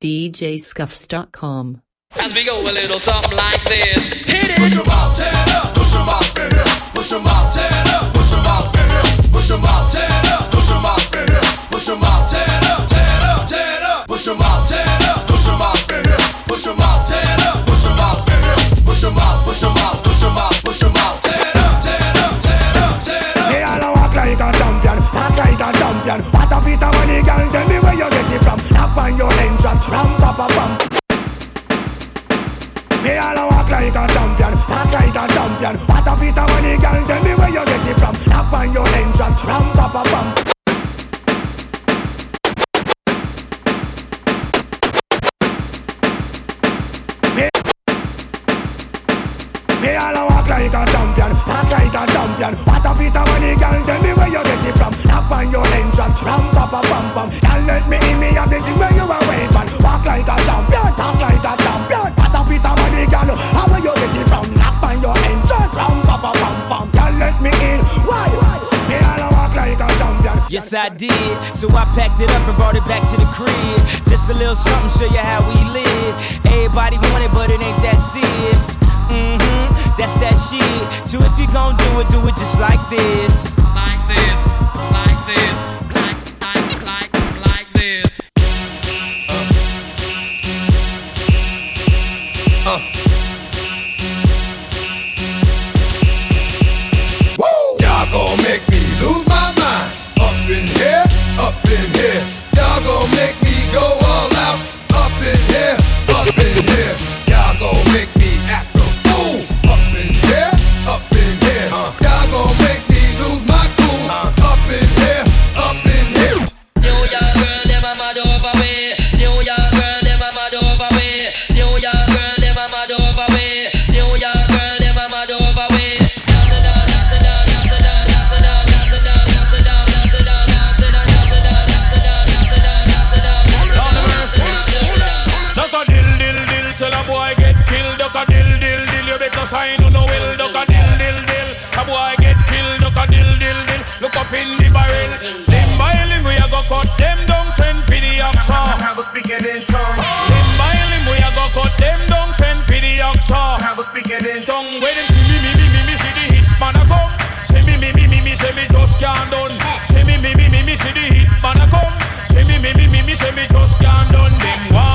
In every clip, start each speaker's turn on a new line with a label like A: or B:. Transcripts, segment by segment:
A: DJScuffs.com.
B: As we go a little something like this. Hit it.
C: Push 'em out, tear it up, push 'em out, in here. Push 'em out, tear it up, push 'em out, in here. Push 'em out, tear it up, push 'em out, in here. Push 'em out, tear it up, tear it up, tear it up. Push 'em out, tear it up, push 'em out, in here. Push 'em out, tear it up, push 'em out, in here. Push 'em out, push 'em out, push 'em out, push 'em out. Tear it up, tear it up, tear it up, tear it up.
D: Me all walk like a champion, talk like a champion. What a piece of money, girl. Tell me where you get on your entrance, ram pa pa pam. Me all a walk like a champion, talk like a champion. What a piece of money, girl. Tell me where you get it from. Knock on your entrance, ram pa pa pam. Me all a walk like a champion, talk like a champion. What a piece of money, girl. Tell
E: crib. Just a little something, show you how we live. Everybody want it, but it ain't that serious. Mm-hmm, that's that shit. So if you gon' do it, do it just like this.
B: Like this.
F: Dill, a boy get killed. Duck a dill dill dill, you better sign on no will. Duck a dill dill dill, a boy get killed. Duck a dill dill dill, look up in the barrel. By limb, we a go cut them down, send for the oxa.
C: Have a speaking in tongue.
F: By limb, we a go cut them down, send for the oxa.
C: Have a speaking in
F: Tongue where them see me, me, me, me, me, see the hit man a come. See me, me, me, me, me, say me just can't done. See me, me, me, me, me, see the hit man a come. See me, me, me, me, me, say me just can't done. Them one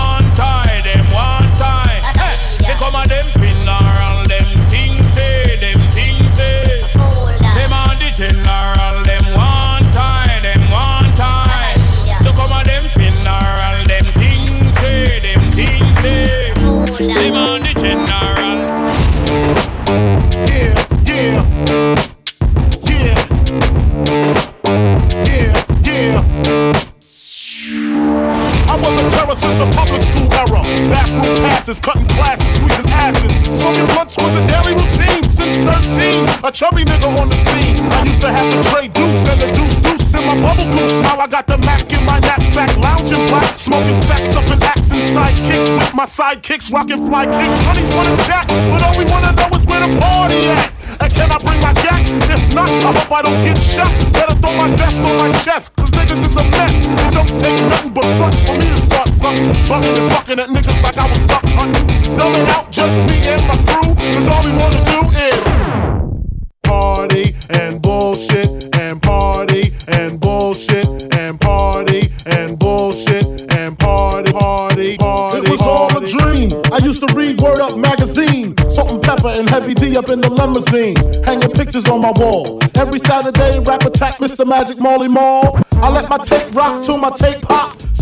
G: Passes, cutting classes, squeezing asses. Smoking blunts was a daily routine since 13. A chubby nigga on the scene. I used to have to trade deuce and the deuce deuce in my bubble goose. Now I got the Mac in my knapsack, lounging black, smoking sacks up in accent sidekicks with my sidekicks, rocking fly kicks. Honeys wanna chat, but all we wanna know is where the party at. And can I bring my jack? If not, I hope I don't get shot. Better throw my vest on my chest, cause niggas is a mess. It don't take nothing but front for me to start something. Bucking and bucking at niggas like I was duck hunting. Dumbing out just me and my crew, cause all we wanna do is party and bullshit and party and bullshit and party and bullshit and party, party, party.
H: It was all a dream. I used to read Word Up magazine. Salt-N-Pepa and heavy D up in the limousine. Hanging pictures on my wall. Every Saturday, rap attack Mr. Magic Marley Marl. I let my tape rock till my tape pop.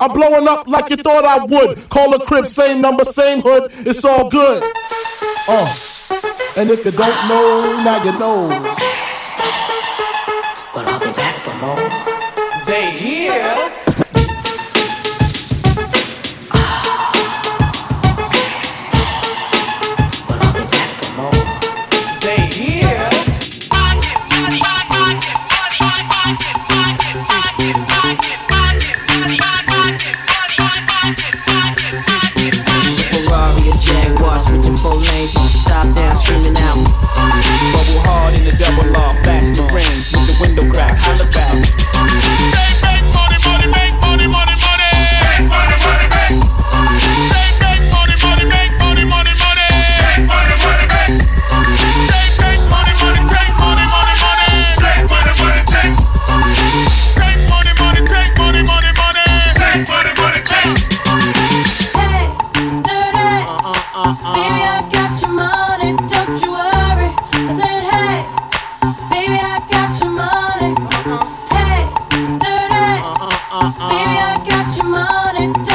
H: I'm blowing up like you thought I would. Call a crib, same number, same hood. It's all good. Uh. And if you don't know, now you know.
I: But I'll be back for more.
E: They here.
J: got your money.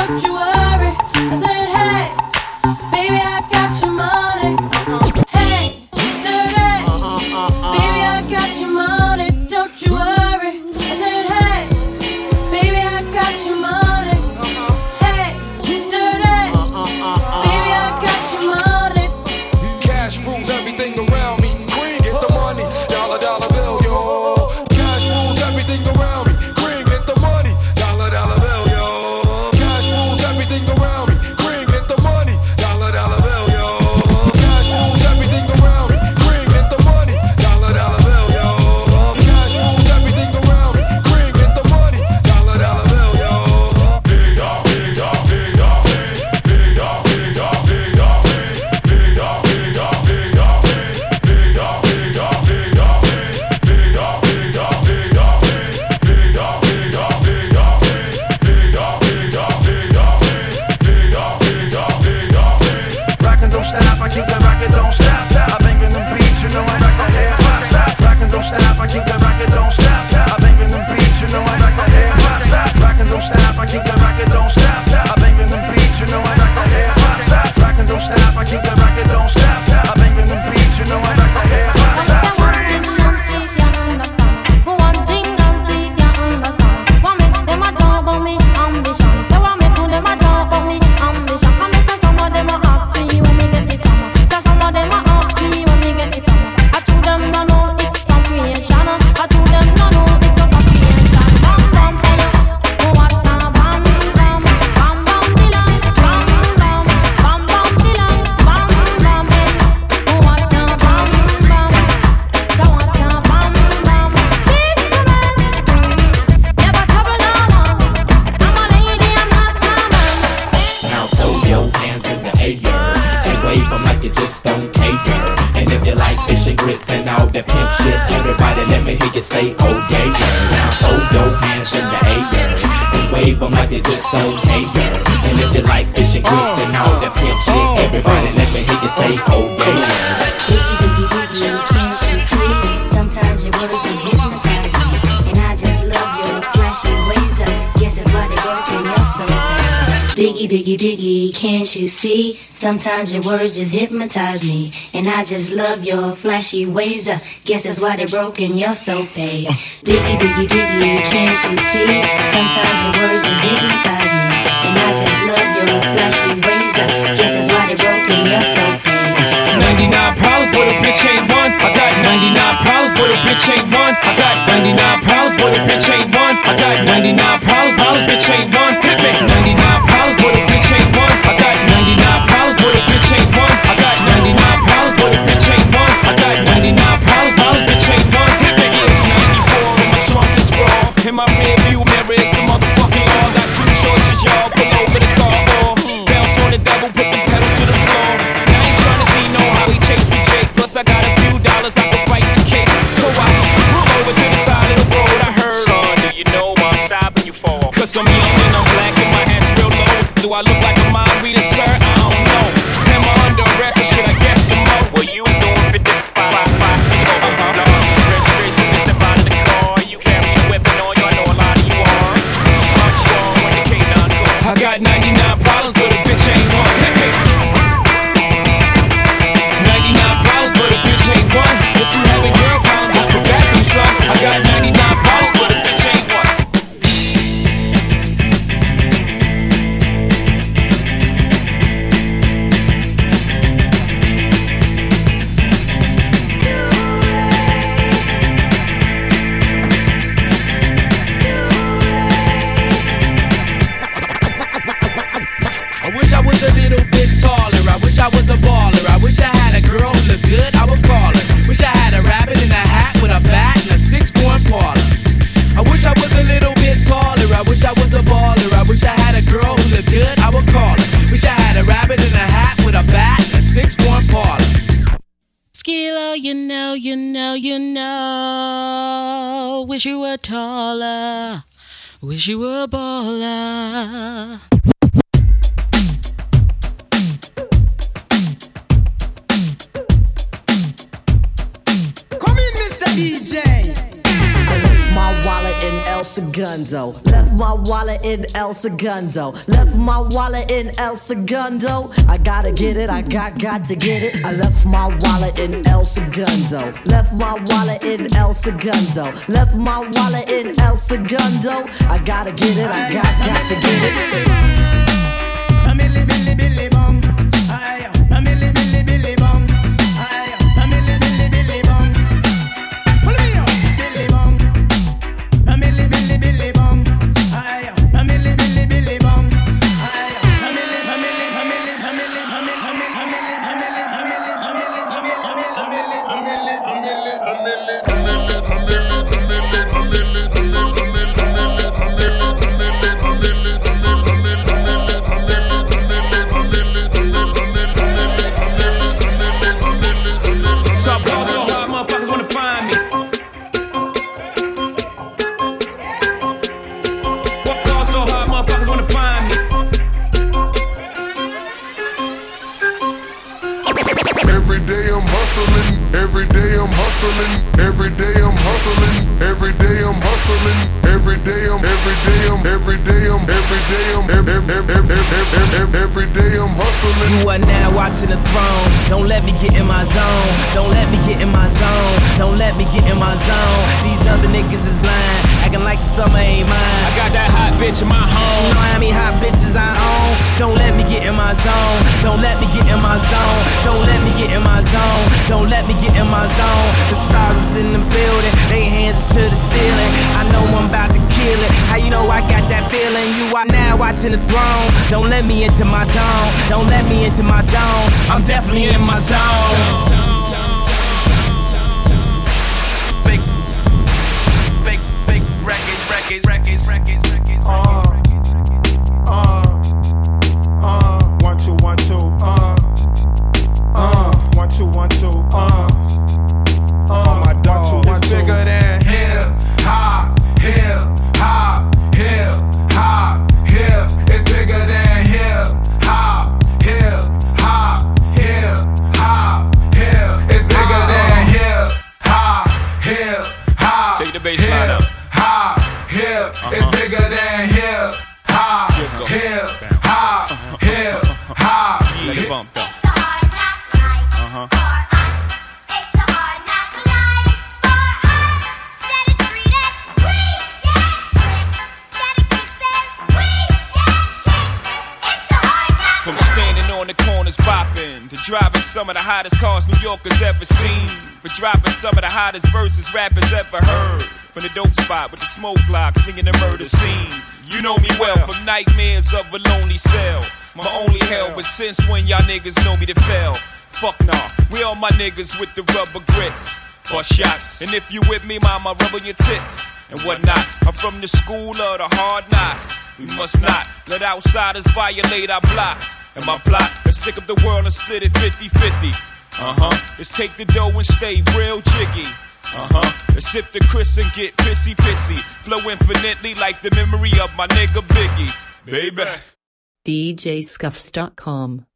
J: hey girl. And if you like fish and grits and all that pimp shit, oh. everybody let me hear you say, oh yeah.
K: Can't you see? Sometimes your words just hypnotize me, and I just love your flashy ways. I guess that's why they rotate your soul. Biggie, biggie, biggie, can't you see? Sometimes your words just hypnotize me. And I just love your flashy ways. I guess that's why they broke in your soul, paid. Biggie, biggie, biggie, can't you see? Sometimes your words just hypnotize me. I just love guess why they broke so bad.
F: 99 problems, but bitch ain't one. I got 99 problems, but bitch ain't one. I got 99 problems, but bitch ain't one. I got 99 problems, problems, bitch ain't one. Hit me 99 problems.
L: baller. Wish I had a rabbit in a hat with a bat and a six parlor.
M: Skee-Lo, you know, you know, you know. Wish you were taller. Wish you were a baller.
N: Come in, Mr. DJ in El Segundo. Left my wallet in El Segundo. Left my wallet in El Segundo. I gotta get it, I got got to get it. I left my wallet in El Segundo. Left my wallet in El Segundo. Left my wallet in El Segundo. I gotta get it, I got got to get it.
E: Don't let me get in my zone. Don't let me get in my zone. Don't let me get in my zone. These other niggas is lying, acting like the summer ain't mine.
F: I got that hot bitch in my home.
E: You know how many hot bitches I own? Don't let me get in my zone. Don't let me get in my zone. Don't let me get in my zone. Don't let me get in my zone. The stars is in the building. They hands to the ceiling. I know I'm about to kill it. How you know I got that feeling? You are now watching the throne. Don't let me into my zone. Don't let me into my zone. I'm definitely in my zone.
F: Records,
O: uh,
F: to driving some of the hottest cars New Yorkers ever seen. For dropping some of the hottest verses rappers ever heard. From the dope spot with the smoke block, flinging the murder scene. You know me well from nightmares of a lonely cell. My only hell, but since when y'all niggas know me to fail? Fuck nah, we all my niggas with the rubber grips. Or shots, and if you with me, mama, rub on your tits and whatnot. I'm from the school of the hard knocks. We must not let outsiders violate our blocks. And my plot stick up the world and split it 50 50. Uh huh. Let's take the dough and stay real jiggy. Uh huh. Let's sip the Chris and get pissy pissy. Flow infinitely like the memory of my nigga Biggie. Baby.
A: DJScuffs.com.